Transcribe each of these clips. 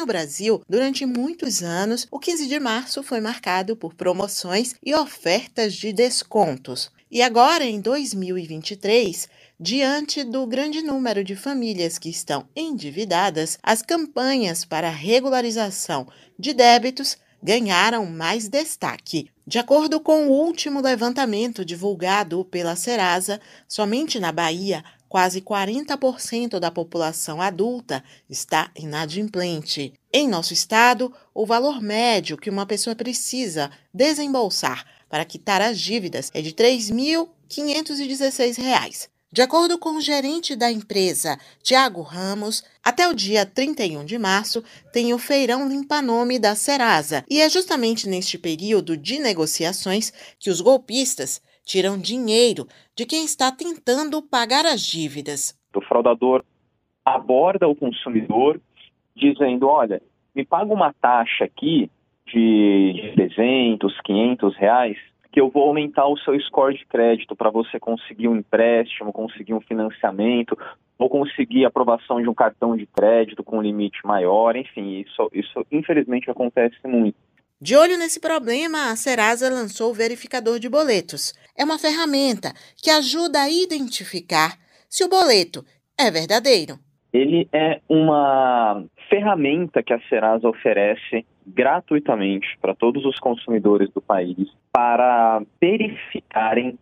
no Brasil, durante muitos anos, o 15 de março foi marcado por promoções e ofertas de descontos. E agora, em 2023, diante do grande número de famílias que estão endividadas, as campanhas para regularização de débitos ganharam mais destaque. De acordo com o último levantamento divulgado pela Serasa, somente na Bahia, quase 40% da população adulta está inadimplente. Em nosso estado, o valor médio que uma pessoa precisa desembolsar para quitar as dívidas é de R$ 3.516. De acordo com o gerente da empresa, Tiago Ramos, até o dia 31 de março tem o Feirão Limpa Nome da Serasa, e é justamente neste período de negociações que os golpistas tiram dinheiro de quem está tentando pagar as dívidas. O fraudador aborda o consumidor dizendo: olha, me paga uma taxa aqui de 300, 500 reais que eu vou aumentar o seu score de crédito para você conseguir um empréstimo, conseguir um financiamento, ou conseguir aprovação de um cartão de crédito com um limite maior, enfim, isso, isso infelizmente acontece muito. De olho nesse problema, a Serasa lançou o verificador de boletos. É uma ferramenta que ajuda a identificar se o boleto é verdadeiro. Ele é uma ferramenta que a Serasa oferece gratuitamente para todos os consumidores do país para verificarem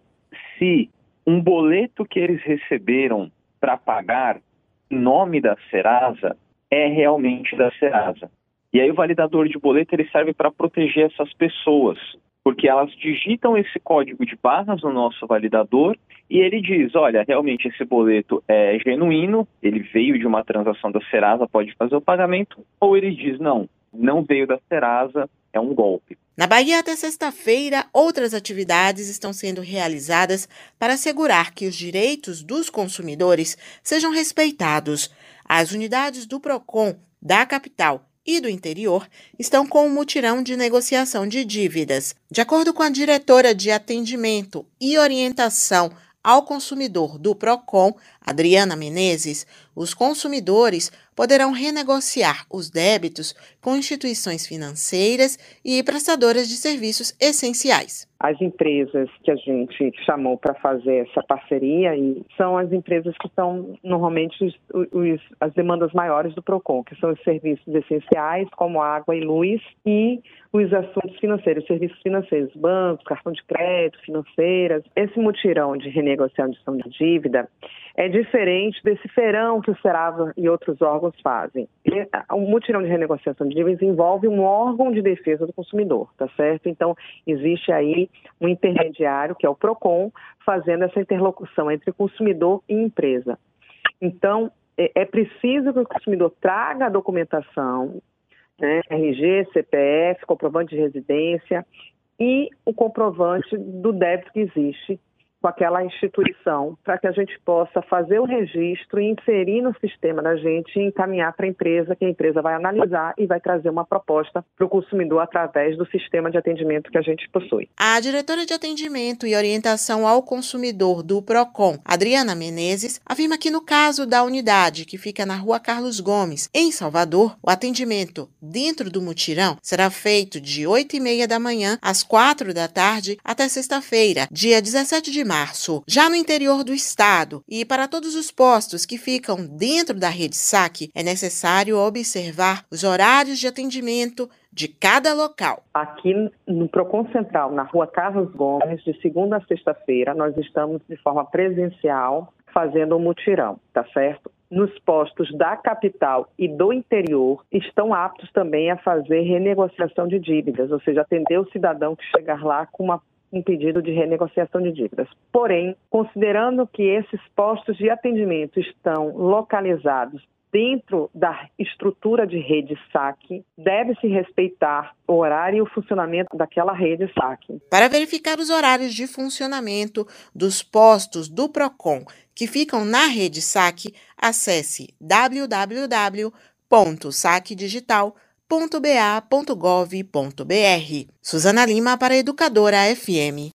se um boleto que eles receberam para pagar em nome da Serasa é realmente da Serasa. E aí o validador de boleto ele serve para proteger essas pessoas, porque elas digitam esse código de barras no nosso validador e ele diz, olha, realmente esse boleto é genuíno, ele veio de uma transação da Serasa, pode fazer o pagamento, ou ele diz, não, não veio da Serasa, é um golpe. Na Bahia, até sexta-feira, outras atividades estão sendo realizadas para assegurar que os direitos dos consumidores sejam respeitados. As unidades do PROCON da capital e do interior estão com um mutirão de negociação de dívidas. De acordo com a diretora de atendimento e orientação ao consumidor do PROCON, Adriana Menezes, os consumidores poderão renegociar os débitos com instituições financeiras e prestadoras de serviços essenciais. As empresas que a gente chamou para fazer essa parceria são as empresas que são normalmente os, os, as demandas maiores do PROCON, que são os serviços essenciais, como água e luz, e os assuntos financeiros, serviços financeiros, bancos, cartão de crédito, financeiras. Esse mutirão de renegociação de dívida é diferente desse feirão que o Serava e outros órgãos fazem. O mutirão de renegociação de dívidas envolve um órgão de defesa do consumidor, tá certo? Então, existe aí um intermediário, que é o PROCON, fazendo essa interlocução entre consumidor e empresa. Então, é, é preciso que o consumidor traga a documentação, né, RG, CPF, comprovante de residência e o comprovante do débito que existe com aquela instituição para que a gente possa fazer o registro e inserir no sistema da gente e encaminhar para a empresa, que a empresa vai analisar e vai trazer uma proposta para o consumidor através do sistema de atendimento que a gente possui. A diretora de atendimento e orientação ao consumidor do PROCON, Adriana Menezes, afirma que no caso da unidade que fica na rua Carlos Gomes, em Salvador, o atendimento dentro do mutirão será feito de 8 e meia da manhã às 4 da tarde até sexta-feira, dia 17 de março. Já no interior do estado e para todos os postos que ficam dentro da rede SAC, é necessário observar os horários de atendimento de cada local. Aqui no Procon Central, na rua Carlos Gomes, de segunda a sexta-feira, nós estamos de forma presencial fazendo um mutirão, tá certo? Nos postos da capital e do interior estão aptos também a fazer renegociação de dívidas, ou seja, atender o cidadão que chegar lá com uma um pedido de renegociação de dívidas. Porém, considerando que esses postos de atendimento estão localizados dentro da estrutura de rede SAC, deve-se respeitar o horário e o funcionamento daquela rede SAC. Para verificar os horários de funcionamento dos postos do PROCON que ficam na rede SAC, acesse www.sacdigital.com www.ba.gov.br. Suzana Lima para Educadora FM.